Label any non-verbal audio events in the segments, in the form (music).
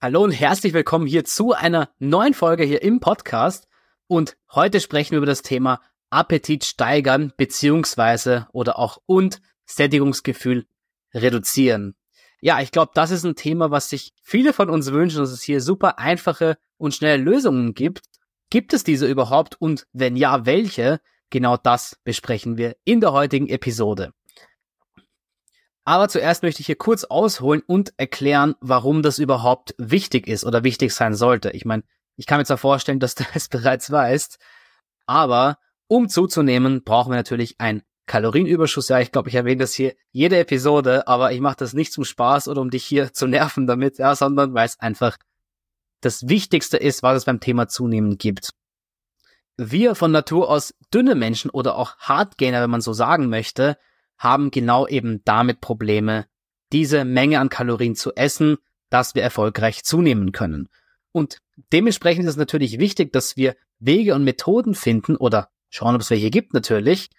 Hallo und herzlich willkommen hier zu einer neuen Folge hier im Podcast. Und heute sprechen wir über das Thema Appetit steigern beziehungsweise oder auch und Sättigungsgefühl reduzieren. Ja, ich glaube, das ist ein Thema, was sich viele von uns wünschen, dass es hier super einfache und schnelle Lösungen gibt. Gibt es diese überhaupt und wenn ja, welche? Genau das besprechen wir in der heutigen Episode. Aber zuerst möchte ich hier kurz ausholen und erklären, warum das überhaupt wichtig ist oder wichtig sein sollte. Ich meine, ich kann mir zwar vorstellen, dass du (laughs) es bereits weißt, aber um zuzunehmen, brauchen wir natürlich einen Kalorienüberschuss. Ja, ich glaube, ich erwähne das hier jede Episode, aber ich mache das nicht zum Spaß oder um dich hier (laughs) zu nerven damit, ja, sondern weil es einfach das Wichtigste ist, was es beim Thema Zunehmen gibt. Wir von Natur aus dünne Menschen oder auch Hardgainer, wenn man so sagen möchte, haben genau eben damit Probleme, diese Menge an Kalorien zu essen, dass wir erfolgreich zunehmen können. Und dementsprechend ist es natürlich wichtig, dass wir Wege und Methoden finden oder schauen, ob es welche gibt natürlich,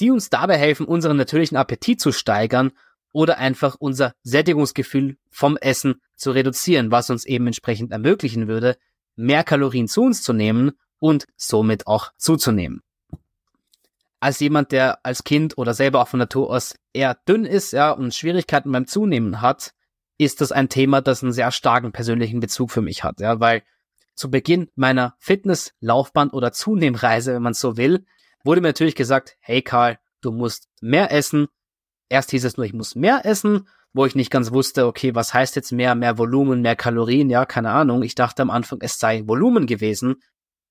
die uns dabei helfen, unseren natürlichen Appetit zu steigern oder einfach unser Sättigungsgefühl vom Essen zu reduzieren, was uns eben entsprechend ermöglichen würde, mehr Kalorien zu uns zu nehmen und somit auch zuzunehmen als jemand, der als Kind oder selber auch von Natur aus eher dünn ist, ja, und Schwierigkeiten beim Zunehmen hat, ist das ein Thema, das einen sehr starken persönlichen Bezug für mich hat, ja, weil zu Beginn meiner Fitnesslaufbahn oder Zunehmreise, wenn man so will, wurde mir natürlich gesagt, hey Karl, du musst mehr essen. Erst hieß es nur, ich muss mehr essen, wo ich nicht ganz wusste, okay, was heißt jetzt mehr, mehr Volumen, mehr Kalorien, ja, keine Ahnung. Ich dachte am Anfang, es sei Volumen gewesen.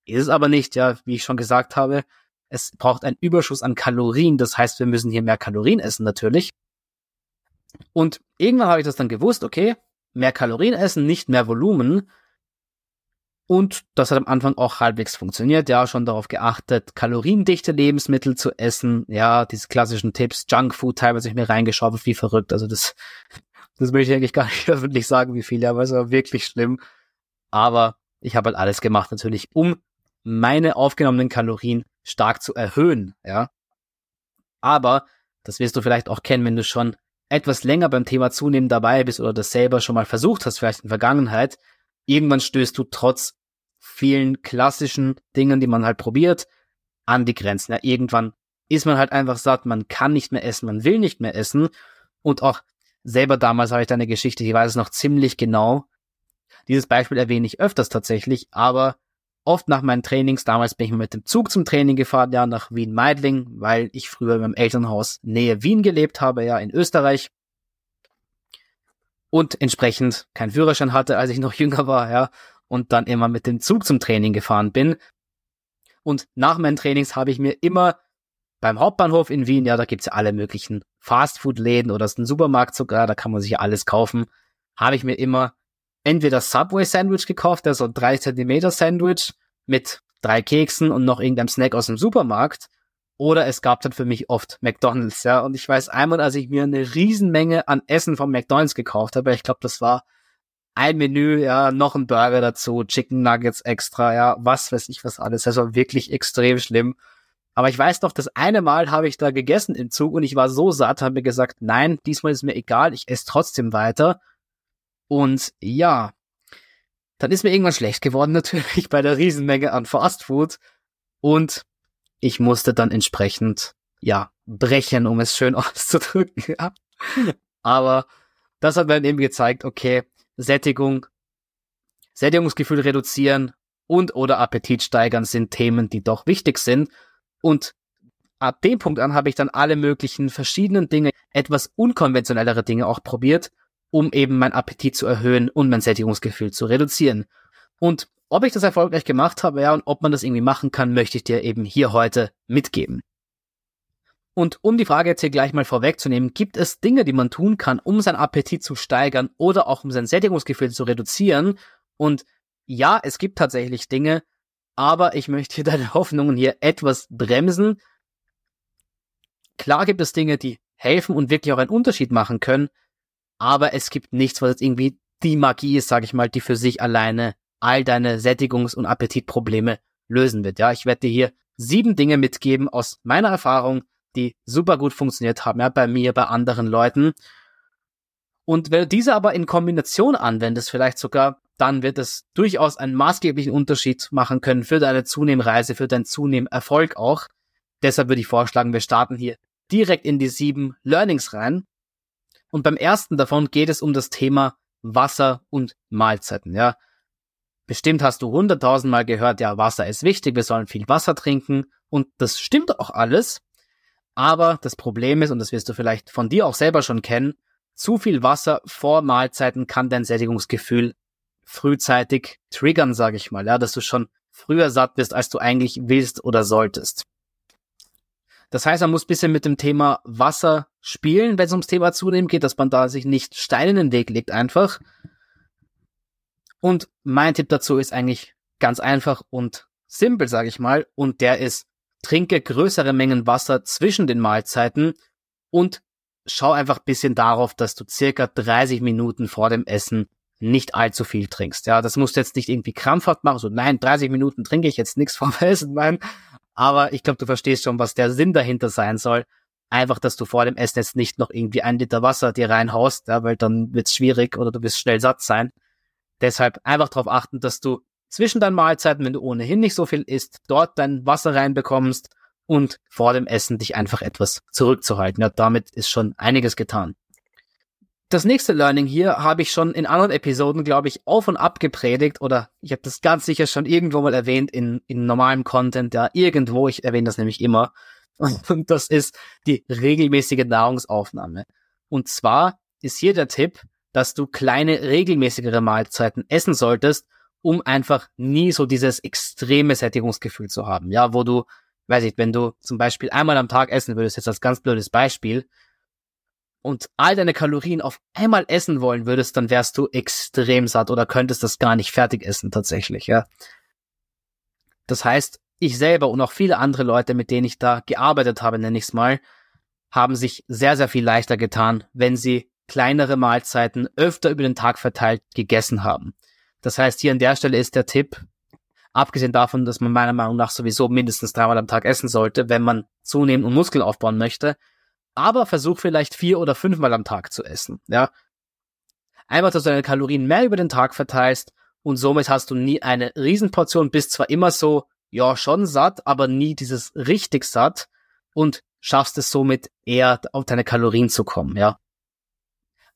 Ist es aber nicht, ja, wie ich schon gesagt habe, es braucht einen Überschuss an Kalorien. Das heißt, wir müssen hier mehr Kalorien essen natürlich. Und irgendwann habe ich das dann gewusst, okay, mehr Kalorien essen, nicht mehr Volumen. Und das hat am Anfang auch halbwegs funktioniert. Ja, schon darauf geachtet, kaloriendichte Lebensmittel zu essen. Ja, diese klassischen Tipps, Junkfood teilweise ich mir reingeschaufelt, wie verrückt. Also das, (laughs) das möchte ich eigentlich gar nicht (laughs) öffentlich sagen, wie viel, aber es war wirklich schlimm. Aber ich habe halt alles gemacht natürlich, um meine aufgenommenen Kalorien stark zu erhöhen, ja. Aber, das wirst du vielleicht auch kennen, wenn du schon etwas länger beim Thema Zunehmen dabei bist oder das selber schon mal versucht hast, vielleicht in der Vergangenheit, irgendwann stößt du trotz vielen klassischen Dingen, die man halt probiert, an die Grenzen. Ja, irgendwann ist man halt einfach satt, man kann nicht mehr essen, man will nicht mehr essen. Und auch selber damals habe ich da eine Geschichte, ich weiß es noch ziemlich genau. Dieses Beispiel erwähne ich öfters tatsächlich, aber oft nach meinen Trainings, damals bin ich mit dem Zug zum Training gefahren, ja, nach Wien-Meidling, weil ich früher in meinem Elternhaus Nähe Wien gelebt habe, ja, in Österreich. Und entsprechend keinen Führerschein hatte, als ich noch (laughs) jünger war, ja, und dann immer mit dem Zug zum Training gefahren bin. Und nach meinen Trainings habe ich mir immer beim Hauptbahnhof in Wien, ja, da gibt's ja alle möglichen Fastfood-Läden oder ist ein Supermarkt sogar, da kann man sich alles kaufen, habe ich mir immer entweder Subway Sandwich gekauft, also ein 3 Zentimeter Sandwich mit drei Keksen und noch irgendeinem Snack aus dem Supermarkt. Oder es gab dann für mich oft McDonalds, ja. Und ich weiß einmal, als ich mir eine Riesenmenge an Essen vom McDonalds gekauft habe, ich glaube, das war ein Menü, ja, noch ein Burger dazu, Chicken Nuggets extra, ja, was weiß ich was alles. Das war wirklich extrem schlimm. Aber ich weiß noch, das eine Mal habe ich da gegessen im Zug und ich war so satt, habe mir gesagt, nein, diesmal ist mir egal, ich esse trotzdem weiter. Und ja, dann ist mir irgendwann schlecht geworden (laughs) natürlich bei der Riesenmenge an Fastfood. Und ich musste dann entsprechend, ja, brechen, um es schön (laughs) auszudrücken. Ja. Aber das hat mir dann eben gezeigt, okay, Sättigung, Sättigungsgefühl reduzieren und oder Appetit steigern sind Themen, die doch wichtig sind. Und ab dem Punkt an habe ich dann alle möglichen verschiedenen Dinge, etwas unkonventionellere Dinge auch probiert um eben mein Appetit zu erhöhen und mein Sättigungsgefühl zu reduzieren. Und ob ich das erfolgreich gemacht habe, ja, und ob man das irgendwie machen kann, möchte ich dir eben hier heute mitgeben. Und um die Frage jetzt hier gleich mal vorwegzunehmen, gibt es Dinge, die man tun kann, um seinen Appetit zu steigern oder auch um sein Sättigungsgefühl zu reduzieren? Und ja, es gibt tatsächlich Dinge, aber ich möchte (laughs) deine Hoffnungen hier etwas bremsen. Klar gibt es Dinge, die helfen und wirklich auch einen Unterschied machen können, aber es gibt nichts, was jetzt irgendwie die Magie ist, sage ich mal, die für sich alleine all deine Sättigungs- und Appetitprobleme lösen wird. Ja, ich werde dir hier sieben Dinge mitgeben aus meiner Erfahrung, die super gut funktioniert haben, ja, bei mir, bei anderen Leuten. Und wenn du diese aber in Kombination anwendest, vielleicht sogar, dann wird es durchaus einen maßgeblichen Unterschied machen können für deine Zunehmreise, für deinen Zunehmerfolg auch. Deshalb würde ich vorschlagen, wir starten hier direkt in die sieben Learnings rein. Und beim ersten davon geht es um das Thema Wasser und Mahlzeiten, ja. Bestimmt hast du hunderttausendmal gehört, ja, Wasser ist wichtig, wir sollen viel Wasser trinken. Und das stimmt auch alles. Aber das Problem ist, und das wirst du vielleicht von dir auch selber schon kennen, zu viel Wasser vor Mahlzeiten kann dein Sättigungsgefühl frühzeitig triggern, sage ich mal, ja, dass du schon früher satt bist, als du eigentlich willst oder solltest. Das heißt, man muss bisschen mit dem Thema Wasser spielen, wenn es ums Thema Zunehmen geht, dass man da sich nicht Steine in den Weg legt einfach. Und mein Tipp dazu ist eigentlich ganz einfach und simpel, sage ich mal, und der ist, trinke größere Mengen Wasser zwischen den Mahlzeiten und schau einfach bisschen darauf, dass du circa 30 Minuten vor dem Essen nicht allzu viel trinkst. Ja, das musst du jetzt nicht irgendwie krampfhaft machen, so nein, 30 Minuten trinke ich jetzt nichts (laughs) vom Essen, nein. Aber ich glaube, du verstehst schon, was der Sinn dahinter sein soll. Einfach, dass du vor dem Essen jetzt nicht noch irgendwie ein Liter Wasser dir reinhaust, ja, weil dann wird's schwierig oder du wirst schnell satt sein. Deshalb einfach darauf achten, dass du zwischen deinen Mahlzeiten, wenn du ohnehin nicht so viel isst, dort dein Wasser reinbekommst und vor dem Essen dich einfach etwas zurückzuhalten. Ja, damit ist schon einiges getan. Das nächste Learning hier habe ich schon in anderen Episoden, glaube ich, auf und ab gepredigt oder ich habe das ganz sicher schon irgendwo mal erwähnt in, in normalem Content, ja, irgendwo, ich erwähne das nämlich immer. (laughs) Und das ist die regelmäßige Nahrungsaufnahme. Und zwar ist hier der Tipp, dass du kleine, regelmäßigere Mahlzeiten essen solltest, um einfach nie so dieses extreme Sättigungsgefühl zu haben. Ja, wo du weiß ich, wenn du zum Beispiel einmal am Tag essen würdest, jetzt als ganz blödes Beispiel, und all deine Kalorien auf einmal essen wollen würdest, dann wärst du extrem satt oder könntest das gar nicht fertig essen tatsächlich, ja. Das heißt, ich selber und auch viele andere Leute, mit denen ich da gearbeitet habe, nenne ich es mal, haben sich sehr, sehr viel leichter getan, wenn sie kleinere Mahlzeiten öfter über den Tag verteilt gegessen haben. Das heißt, hier an der Stelle ist der Tipp, Abgesehen davon, dass man meiner Meinung nach sowieso mindestens dreimal am Tag essen sollte, wenn man zunehmen und Muskeln aufbauen möchte. Aber versuch vielleicht vier oder fünfmal am Tag zu essen, ja. Einfach, dass du deine Kalorien mehr über den Tag verteilst und somit hast du nie eine Riesenportion, bist zwar immer so, ja, schon satt, aber nie dieses richtig satt und schaffst es somit eher auf deine Kalorien zu kommen, ja.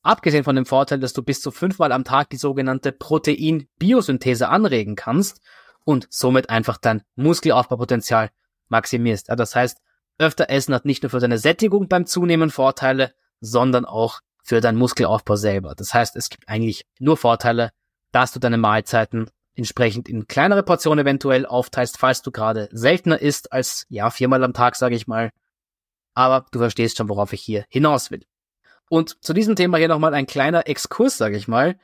Abgesehen von dem Vorteil, dass du bis zu fünfmal am Tag die sogenannte Protein-Biosynthese anregen kannst und somit einfach dein Muskelaufbaupotenzial maximierst. Ja, das heißt, öfter essen hat nicht nur für deine Sättigung beim Zunehmen Vorteile, sondern auch für deinen Muskelaufbau selber. Das heißt, es gibt eigentlich nur Vorteile, dass du deine Mahlzeiten entsprechend in kleinere Portionen eventuell aufteilst, falls du gerade seltener isst als ja viermal am Tag, sage ich mal. Aber du verstehst schon, worauf ich hier hinaus will. Und zu diesem Thema hier nochmal ein kleiner Exkurs, sage ich mal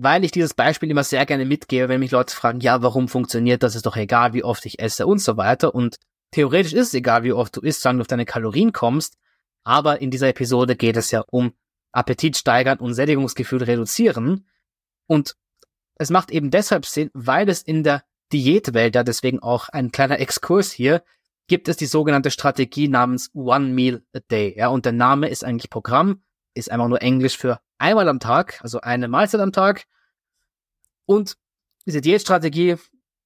weil ich dieses Beispiel immer sehr gerne mitgebe, wenn mich Leute fragen, ja, warum funktioniert das? Ist doch egal, wie oft ich esse und so weiter. Und theoretisch ist es egal, wie oft du isst, solange du auf deine Kalorien kommst. Aber in dieser Episode geht es ja um Appetit steigern und Sättigungsgefühl reduzieren. Und es macht eben deshalb Sinn, weil es in der Diätwelt, ja deswegen auch ein kleiner Exkurs hier, gibt es die sogenannte Strategie namens One Meal a Day. Ja, und der Name ist eigentlich Programm, ist einfach nur Englisch für einmal am Tag, also eine Mahlzeit am Tag. Und diese Diätstrategie,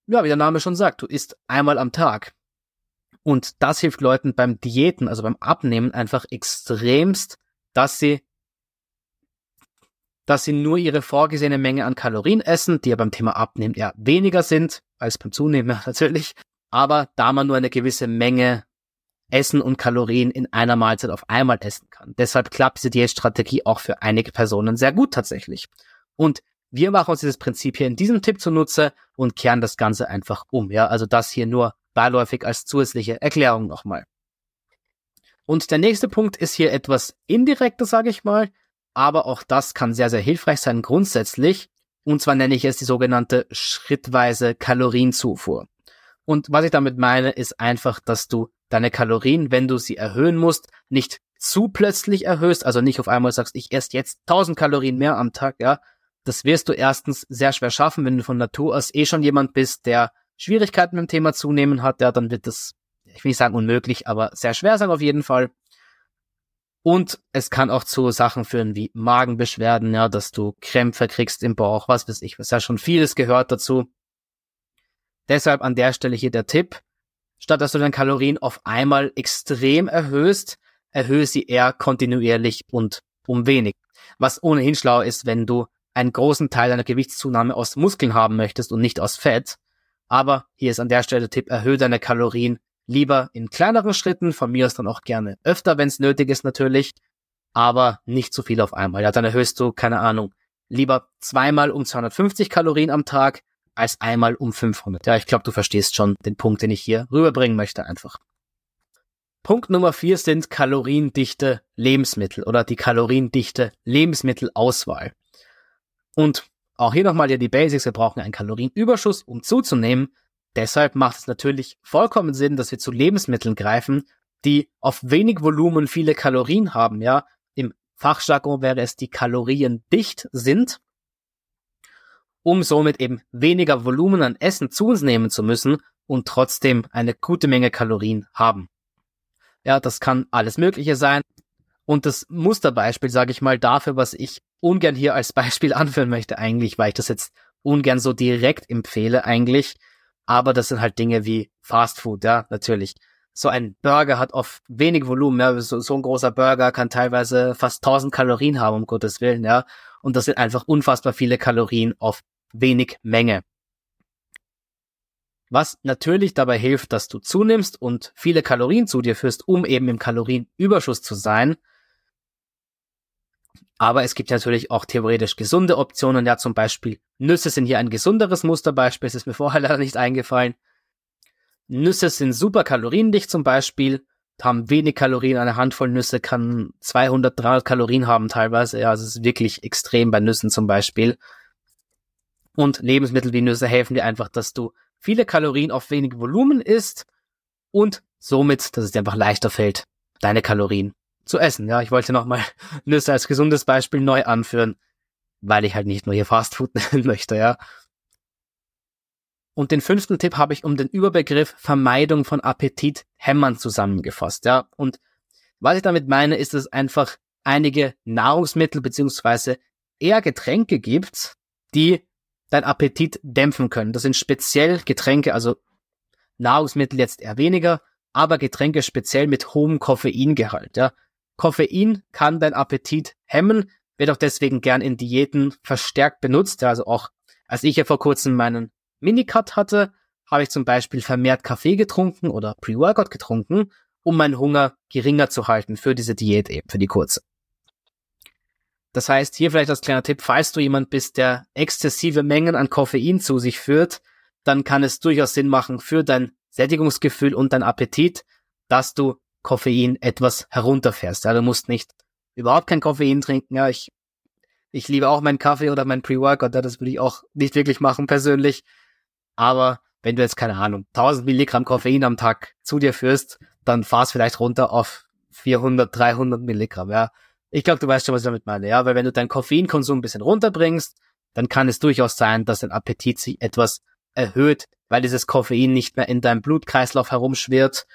ja, wie der Name schon sagt, du isst einmal am Tag. Und das hilft Leuten beim Diäten, also beim Abnehmen einfach extremst, dass sie dass sie nur ihre vorgesehene Menge an Kalorien essen, die ja beim Thema Abnehmen ja weniger sind als beim Zunehmen (laughs) natürlich. Aber da man nur eine gewisse Menge Essen und Kalorien in einer Mahlzeit auf einmal essen kann. Deshalb klappt diese Diätstrategie auch für einige Personen sehr gut tatsächlich. Und wir machen uns dieses Prinzip hier in diesem Tipp zunutze und kehren das Ganze einfach um. Ja, also das hier nur beiläufig als zusätzliche Erklärung nochmal. Und der nächste Punkt ist hier etwas indirekter, sage ich mal, aber auch das kann sehr, sehr hilfreich sein grundsätzlich. Und zwar nenne ich es die sogenannte schrittweise Kalorienzufuhr. Und was ich damit meine, ist einfach, dass du deine Kalorien, wenn du sie erhöhen musst, nicht zu plötzlich erhöhst, also nicht auf einmal sagst, ich esse jetzt 1000 Kalorien mehr am Tag, ja. Das wirst du erstens sehr schwer schaffen, wenn du von Natur aus eh schon jemand bist, der Schwierigkeiten mit dem Thema zunehmen hat, ja, dann wird das, ich will nicht sagen unmöglich, aber sehr schwer sein auf jeden Fall. Und es kann auch zu Sachen führen wie Magenbeschwerden, ja, dass du Krämpfe kriegst im Bauch, was weiß ich, was ja schon vieles gehört dazu. Deshalb an der Stelle hier der Tipp. Statt dass du deine Kalorien auf einmal extrem erhöhst, erhöhe sie eher kontinuierlich und um wenig. Was ohnehin schlau ist, wenn du einen großen Teil deiner Gewichtszunahme aus Muskeln haben möchtest und nicht aus Fett. Aber hier ist an der Stelle der Tipp, erhöhe deine Kalorien lieber in kleineren Schritten, von mir aus dann auch gerne öfter, wenn es nötig ist natürlich, aber nicht zu viel auf einmal. Ja, dann erhöhst du, keine Ahnung, lieber zweimal um 250 Kalorien am Tag als einmal um 500. Ja, ich glaube, du verstehst schon den Punkt, den ich hier rüberbringen möchte einfach. Punkt Nummer vier sind kaloriendichte Lebensmittel oder die kaloriendichte Lebensmittelauswahl. Und auch hier nochmal ja die Basics. Wir brauchen einen Kalorienüberschuss, um zuzunehmen. Deshalb macht es natürlich vollkommen Sinn, dass wir zu Lebensmitteln greifen, die auf wenig Volumen viele Kalorien haben, ja. Im Fachjargon wäre es die Kalorien dicht sind, um somit eben weniger Volumen an Essen zu uns nehmen zu müssen und trotzdem eine gute Menge Kalorien haben. Ja, das kann alles Mögliche sein. Und das Musterbeispiel, sage ich mal, dafür, was ich ungern hier als Beispiel (laughs) anführen möchte eigentlich, weil ich das jetzt ungern so direkt empfehle eigentlich, aber das sind halt Dinge wie Fast Food, ja, natürlich. So ein Burger hat oft wenig Volumen, ja, so, so ein großer Burger kann teilweise fast 1000 Kalorien haben, um Gottes Willen, ja. Und das sind einfach unfassbar viele Kalorien auf wenig Menge. Was natürlich dabei hilft, dass du zunimmst und viele Kalorien zu dir führst, um eben im Kalorienüberschuss zu sein. Aber es gibt natürlich auch theoretisch gesunde Optionen. Ja, zum Beispiel Nüsse sind hier ein gesunderes Musterbeispiel. Es ist mir (laughs) vorher leider nicht eingefallen. Nüsse sind super kaloriendicht zum Beispiel, haben wenig Kalorien. Eine Handvoll Nüsse kann 200, 300 Kalorien haben teilweise. Ja, also es ist wirklich extrem bei Nüssen zum Beispiel. Und Lebensmittel wie Nüsse helfen dir einfach, dass du viele Kalorien auf wenig Volumen isst und somit, dass es dir einfach leichter fällt, deine Kalorien zu essen. Ja, ich wollte nochmal (laughs) Nüsse als gesundes Beispiel neu anführen, weil ich halt nicht nur hier Fastfood (laughs) nennen möchte, ja. Und den fünften Tipp habe ich um den Überbegriff Vermeidung von Appetithämmern zusammengefasst, ja. Und was ich damit meine, ist, dass es einfach einige Nahrungsmittel beziehungsweise eher Getränke gibt, die dein Appetit dämpfen können. Das sind speziell Getränke, also Nahrungsmittel jetzt eher weniger, aber Getränke speziell mit hohem Koffeingehalt, ja. Koffein kann dein Appetit hemmen, wird auch deswegen gern in Diäten verstärkt benutzt. Also auch als ich ja vor kurzem meinen Minicut hatte, habe ich zum Beispiel vermehrt Kaffee getrunken oder Pre-Workout getrunken, um meinen Hunger geringer zu halten für diese Diät eben, für die kurze. Das heißt, hier vielleicht als kleiner Tipp, falls du jemand bist, der exzessive Mengen an Koffein zu sich führt, dann kann es durchaus Sinn machen für dein Sättigungsgefühl und dein Appetit, dass du Koffein etwas herunterfährst. Ja, du musst nicht überhaupt kein Koffein trinken. Ja, ich, ich liebe auch meinen Kaffee oder meinen Pre-Workout. Ja, das würde ich auch nicht wirklich machen persönlich. Aber wenn du jetzt, keine Ahnung, 1000 Milligramm Koffein am Tag zu dir führst, dann fahrst vielleicht runter auf 400, 300 Milligramm. Ja, ich glaube, du weißt schon, was ich damit meine. Ja, weil wenn du deinen Koffeinkonsum ein bisschen runterbringst, dann kann es durchaus sein, dass dein Appetit sich etwas erhöht, weil dieses Koffein nicht mehr in deinem Blutkreislauf herumschwirrt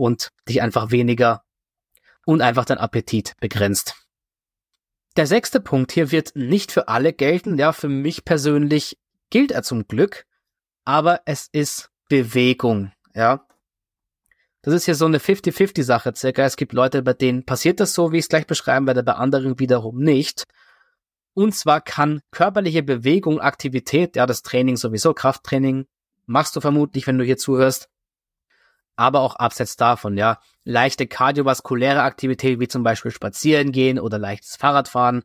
und dich einfach weniger und einfach dein Appetit begrenzt. Der sechste Punkt hier wird nicht für alle gelten. Ja, für mich persönlich gilt er zum Glück, aber es ist Bewegung. Ja, das ist ja so eine 50-50 Sache circa. Es gibt Leute, bei denen passiert das so, wie ich es gleich beschreiben werde, bei anderen wiederum nicht. Und zwar kann körperliche Bewegung, Aktivität, ja, das Training sowieso, Krafttraining, machst du vermutlich, wenn du hier zuhörst, aber auch abseits davon, ja. Leichte kardiovaskuläre Aktivität, wie zum Beispiel spazieren gehen oder leichtes Fahrradfahren,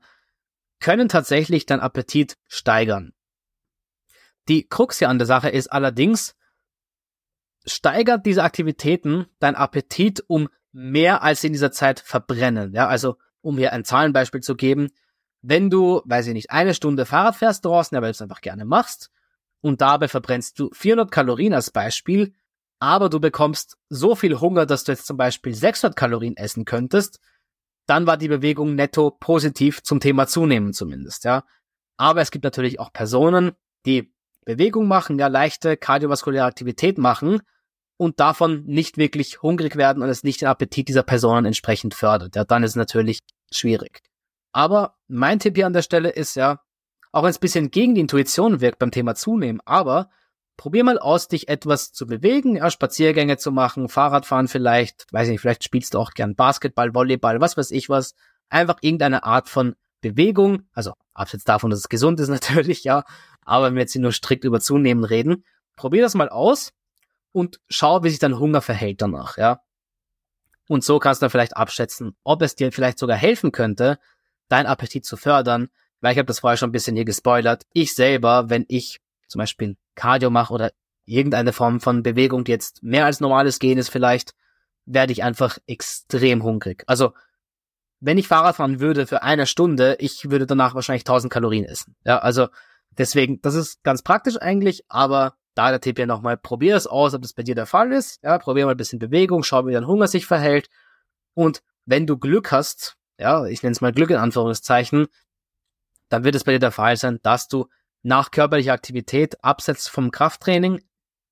können tatsächlich dein Appetit steigern. Die Krux hier an der Sache ist allerdings, steigert diese Aktivitäten dein Appetit um mehr als in dieser Zeit verbrennen. Ja, also um hier ein Zahlenbeispiel zu geben, wenn du, weiß ich nicht, eine Stunde Fahrrad fährst draußen, du es einfach gerne machst, und dabei verbrennst du 400 Kalorien als Beispiel, aber du bekommst so viel Hunger, dass du jetzt zum Beispiel 600 Kalorien essen könntest, dann war die Bewegung netto positiv zum Thema zunehmen zumindest, ja. Aber es gibt natürlich auch Personen, die Bewegung machen, ja, leichte kardiovaskuläre Aktivität machen und davon nicht wirklich hungrig werden und es nicht den Appetit dieser Personen entsprechend fördert. Ja, dann ist es natürlich schwierig. Aber mein Tipp hier an der Stelle ist ja, auch wenn es ein bisschen gegen die Intuition wirkt beim Thema Zunehmen, aber probier mal aus, dich etwas zu bewegen, ja, Spaziergänge zu machen, Fahrradfahren vielleicht, weiß nicht, vielleicht spielst du auch gern Basketball, Volleyball, was weiß ich was, einfach irgendeine Art von Bewegung, also abseits davon, dass es gesund ist (laughs) natürlich, ja, aber wenn wir jetzt hier nur strikt über Zunehmen reden, probier das mal aus und schau, wie sich dein Hunger verhält danach, ja. Und so kannst du dann vielleicht abschätzen, ob es dir vielleicht sogar helfen könnte, deinen Appetit zu fördern, weil ich habe das vorher schon ein bisschen hier gespoilert. Ich selber, wenn ich zum Beispiel Cardio mache oder irgendeine Form von Bewegung, die jetzt mehr als normales Gehen ist vielleicht, werde ich einfach extrem hungrig. Also, wenn ich Fahrrad fahren würde für eine Stunde, ich würde danach wahrscheinlich 1000 Kalorien essen. Ja, also deswegen, das ist ganz praktisch eigentlich, aber da der Tipp ja nochmal, probier es aus, ob das bei dir der Fall ist. Ja, probier mal ein bisschen Bewegung, schau, wie dein Hunger sich verhält. Und wenn du Glück hast, ja, ich nenne es mal Glück in Anführungszeichen, dann wird es bei dir der Fall sein, dass du nach körperlicher Aktivität, abseits vom Krafttraining,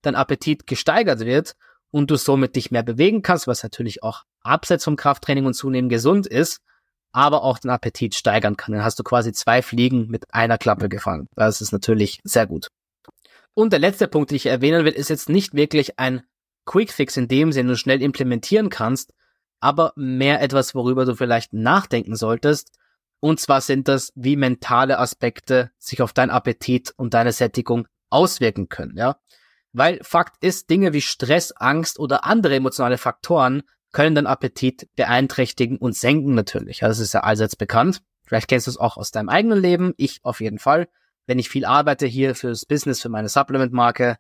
dein Appetit gesteigert wird und du somit dich mehr bewegen kannst, was natürlich auch abseits vom Krafttraining und zunehmend gesund ist, aber auch den Appetit steigern kann. Dann hast du quasi zwei Fliegen mit einer Klappe gefangen. Das ist natürlich sehr gut. Und der letzte Punkt, den ich erwähnen will, ist jetzt nicht wirklich ein Quickfix in dem Sinne, du schnell implementieren kannst, aber mehr etwas, worüber du vielleicht nachdenken solltest. Und zwar sind das, wie mentale Aspekte sich auf dein Appetit und deine Sättigung auswirken können, ja. Weil Fakt ist, Dinge wie Stress, Angst oder andere emotionale Faktoren können deinen Appetit beeinträchtigen und senken natürlich. Das ist ja allseits bekannt. Vielleicht kennst du es auch aus deinem eigenen Leben. Ich auf jeden Fall wenn ich viel arbeite hier fürs Business, für meine Supplement-Marke,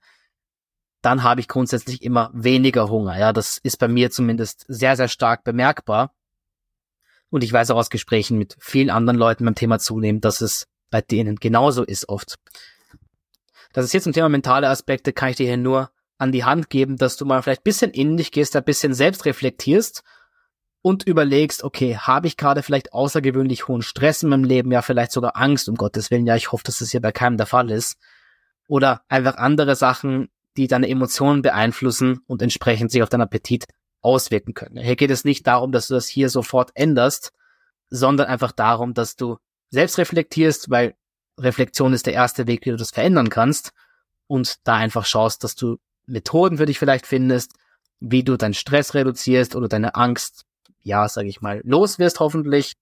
dann habe ich grundsätzlich immer weniger Hunger. Ja, das ist bei mir zumindest sehr, sehr stark bemerkbar. Und ich weiß auch aus Gesprächen mit vielen anderen Leuten beim Thema Zunehmen, dass es bei denen genauso ist oft. Das ist hier zum Thema mentale Aspekte, kann ich dir hier nur an die Hand geben, dass du mal vielleicht bisschen in dich gehst, ein bisschen selbst reflektierst und überlegst, okay, habe ich gerade vielleicht außergewöhnlich hohen Stress in meinem Leben, ja vielleicht sogar Angst, um Gottes Willen, ja, ich hoffe, dass das hier bei keinem der Fall ist. Oder einfach andere Sachen, die deine Emotionen beeinflussen und entsprechend sich auf deinen Appetit auswirken können. Hier geht es nicht darum, dass du das hier sofort änderst, sondern einfach darum, dass du selbst reflektierst, weil Reflexion ist der erste Weg, wie du das verändern kannst und da einfach schaust, dass du Methoden für dich vielleicht findest, wie du deinen Stress reduzierst oder deine Angst ja, sage ich mal, los wirst hoffentlich.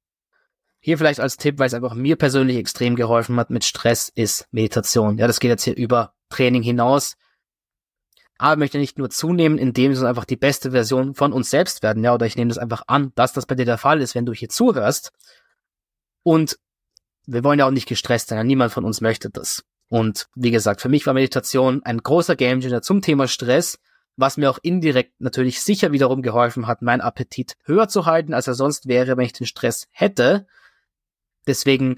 Hier vielleicht als Tipp, weil es einfach mir persönlich extrem geholfen hat mit Stress, ist Meditation. Ja, das geht jetzt hier über Training hinaus. Aber möchte nicht nur zunehmen, indem wir einfach die beste Version von uns selbst werden. Ja, oder ich nehme das einfach an, dass das bei dir der Fall ist, wenn du hier zuhörst. Und wir wollen ja auch nicht gestresst sein. Ja, niemand von uns möchte das. Und wie gesagt, für mich war Meditation ein großer Gamechanger zum Thema Stress was mir auch indirekt natürlich sicher wiederum geholfen hat, meinen Appetit höher zu halten, als er sonst wäre, wenn ich den Stress hätte. Deswegen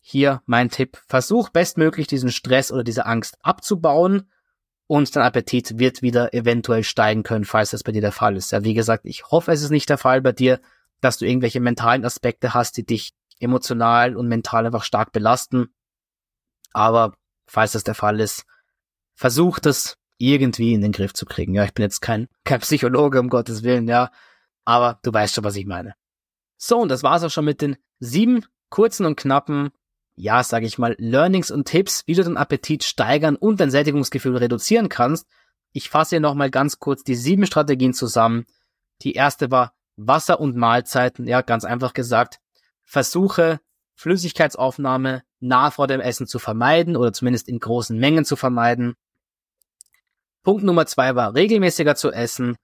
hier mein Tipp, versuch bestmöglich diesen Stress oder diese Angst abzubauen und dein Appetit wird wieder eventuell steigen können, falls das bei dir der Fall ist. Ja, wie gesagt, ich hoffe, es ist nicht der Fall bei dir, dass du irgendwelche mentalen Aspekte hast, die dich emotional und mental einfach stark belasten. Aber falls das der Fall ist, versuch das irgendwie in den Griff zu kriegen. Ja, ich bin jetzt kein, kein Psychologe, um Gottes Willen, ja. Aber du weißt schon, was ich meine. So, und das war's auch schon mit den sieben kurzen und knappen, ja, sage ich mal, Learnings und Tipps, wie du deinen Appetit steigern und dein Sättigungsgefühl reduzieren kannst. Ich fasse hier nochmal ganz kurz die sieben Strategien zusammen. Die erste war Wasser und Mahlzeiten. Ja, ganz einfach gesagt. Versuche Flüssigkeitsaufnahme nah vor dem Essen zu vermeiden oder zumindest in großen Mengen zu vermeiden. Punkt Nummer zwei war regelmäßiger zu essen.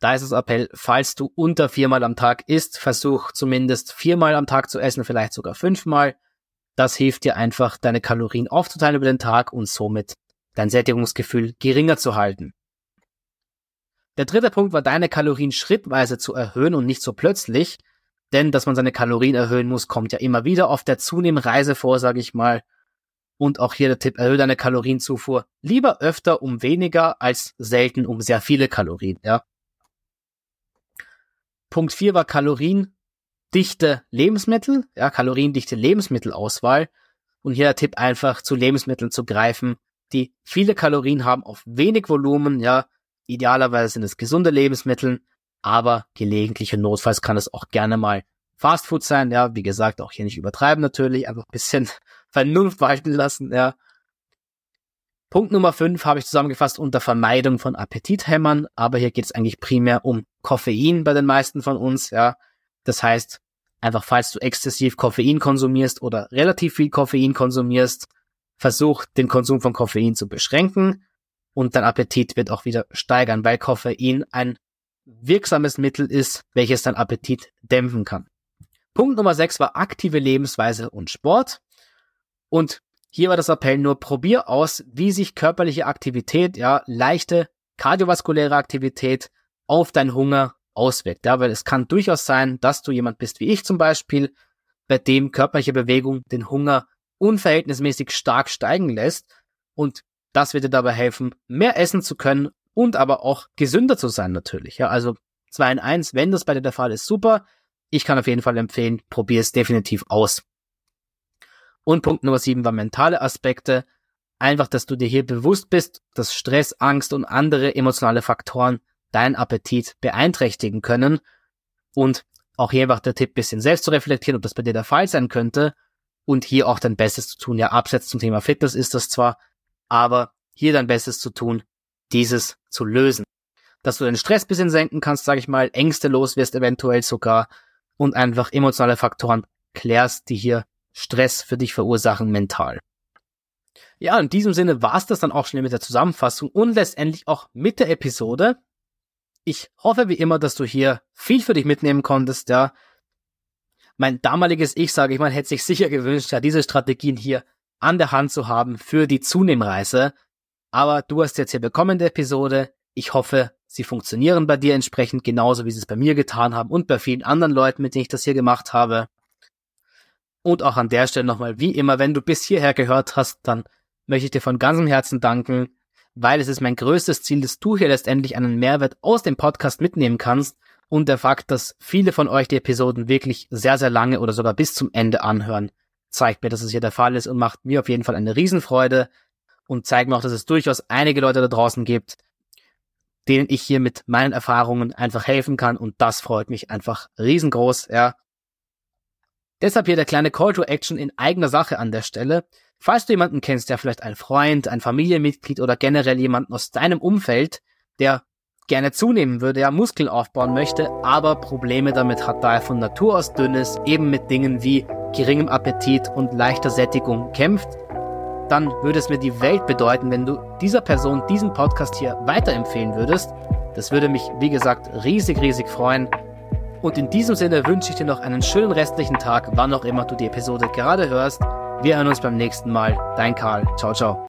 Da ist das Appell, falls du unter viermal am Tag isst, versuch zumindest viermal am Tag zu essen, vielleicht sogar fünfmal. Das hilft dir einfach, deine Kalorien aufzuteilen über den Tag und somit dein Sättigungsgefühl geringer zu halten. Der dritte Punkt war, deine Kalorien schrittweise zu erhöhen und nicht so plötzlich. Denn, dass man seine Kalorien erhöhen muss, kommt ja immer wieder auf der Zunehmreise vor, sage ich mal. Und auch hier der Tipp, erhöhe deine Kalorienzufuhr lieber öfter um weniger als selten um sehr viele Kalorien, ja. Punkt 4 war kaloriendichte Lebensmittel, ja, kaloriendichte Lebensmittelauswahl. Und hier der Tipp einfach zu Lebensmitteln zu greifen, die viele Kalorien haben auf wenig Volumen, ja, Idealerweise sind es gesunde Lebensmittel, aber gelegentlich und notfalls kann es auch gerne mal Fastfood sein. Ja, wie gesagt, auch hier nicht übertreiben natürlich, einfach ein bisschen (laughs) Vernunft walten lassen. Ja. Punkt Nummer 5 habe ich zusammengefasst unter Vermeidung von Appetithämmern, aber hier geht es eigentlich primär um Koffein bei den meisten von uns. Ja, das heißt, einfach falls du exzessiv Koffein konsumierst oder relativ viel Koffein konsumierst, versuch den Konsum von Koffein zu beschränken und dein Appetit wird auch wieder steigern, weil Koffein ein wirksames Mittel ist, welches dein Appetit dämpfen kann. Punkt Nummer 6 war aktive Lebensweise und Sport. Und hier war das Appell nur, probier aus, wie sich körperliche Aktivität, ja, leichte kardiovaskuläre Aktivität auf deinen Hunger auswirkt. Ja, weil es kann durchaus sein, dass du jemand bist wie ich zum Beispiel, bei dem körperliche Bewegung den Hunger unverhältnismäßig stark steigen lässt. Und das wird dir dabei helfen, mehr essen zu können und aber auch gesünder zu sein natürlich. Ja, also 2 in 1, wenn das bei dir der Fall ist, super. Ich kann auf jeden Fall empfehlen, probier es definitiv aus. Und Punkt Nummer 7 war mentale Aspekte. Einfach, dass du dir hier bewusst bist, dass Stress, Angst und andere emotionale Faktoren deinen Appetit beeinträchtigen können. Und auch hier einfach der Tipp, bisschen selbst zu reflektieren, ob das bei dir der Fall sein könnte. Und hier auch dein Bestes zu tun. Ja, abseits zum Thema Fitness ist das zwar, aber hier dein Bestes zu tun, dieses zu lösen. Dass du den Stress bisschen senken kannst, sage ich mal, Ängste los wirst eventuell sogar und einfach emotionale Faktoren klärst, die hier Stress für dich verursachen mental. Ja, in diesem Sinne war es das dann auch schnell mit der Zusammenfassung und letztendlich auch mit der Episode. Ich hoffe wie immer, dass du hier viel für dich mitnehmen konntest, ja. Mein damaliges Ich, sage ich mal, hätte sich sicher gewünscht, ja, diese Strategien hier an der Hand zu haben für die Zunehmreise. Aber du hast jetzt hier bekommen die Episode. Ich hoffe, sie funktionieren bei dir entsprechend genauso, wie sie es bei mir getan haben und bei vielen anderen Leuten, mit denen ich das hier gemacht habe. Und auch an der Stelle nochmal, wie immer, wenn du bis hierher gehört hast, dann möchte ich dir von ganzem Herzen danken, weil es ist mein größtes Ziel, dass du hier letztendlich einen Mehrwert aus dem Podcast mitnehmen kannst und der Fakt, dass viele von euch die Episoden wirklich sehr, sehr lange oder sogar bis zum Ende anhören, zeigt mir, dass es hier der Fall ist und macht mir auf jeden Fall eine Riesenfreude und zeigt mir auch, dass es durchaus einige Leute da draußen gibt, denen ich hier mit meinen Erfahrungen einfach helfen kann und das freut mich einfach riesengroß, ja. Deshalb hier der kleine Call to Action in eigener Sache an der Stelle. Falls du jemanden kennst, der vielleicht ein Freund, ein Familienmitglied oder generell jemanden aus deinem Umfeld, der gerne zunehmen würde, ja Muskeln aufbauen möchte, aber Probleme damit hat, da er von Natur aus dünn ist, eben mit Dingen wie geringem Appetit und leichter Sättigung kämpft, dann würde es mir die Welt bedeuten, wenn du dieser Person diesen Podcast hier weiterempfehlen würdest. Das würde mich, wie gesagt, riesig, riesig freuen. Und in diesem Sinne wünsche ich dir noch einen schönen restlichen Tag, wann auch immer du die Episode gerade hörst. Wir hören uns beim nächsten Mal. Dein Karl. Ciao, ciao.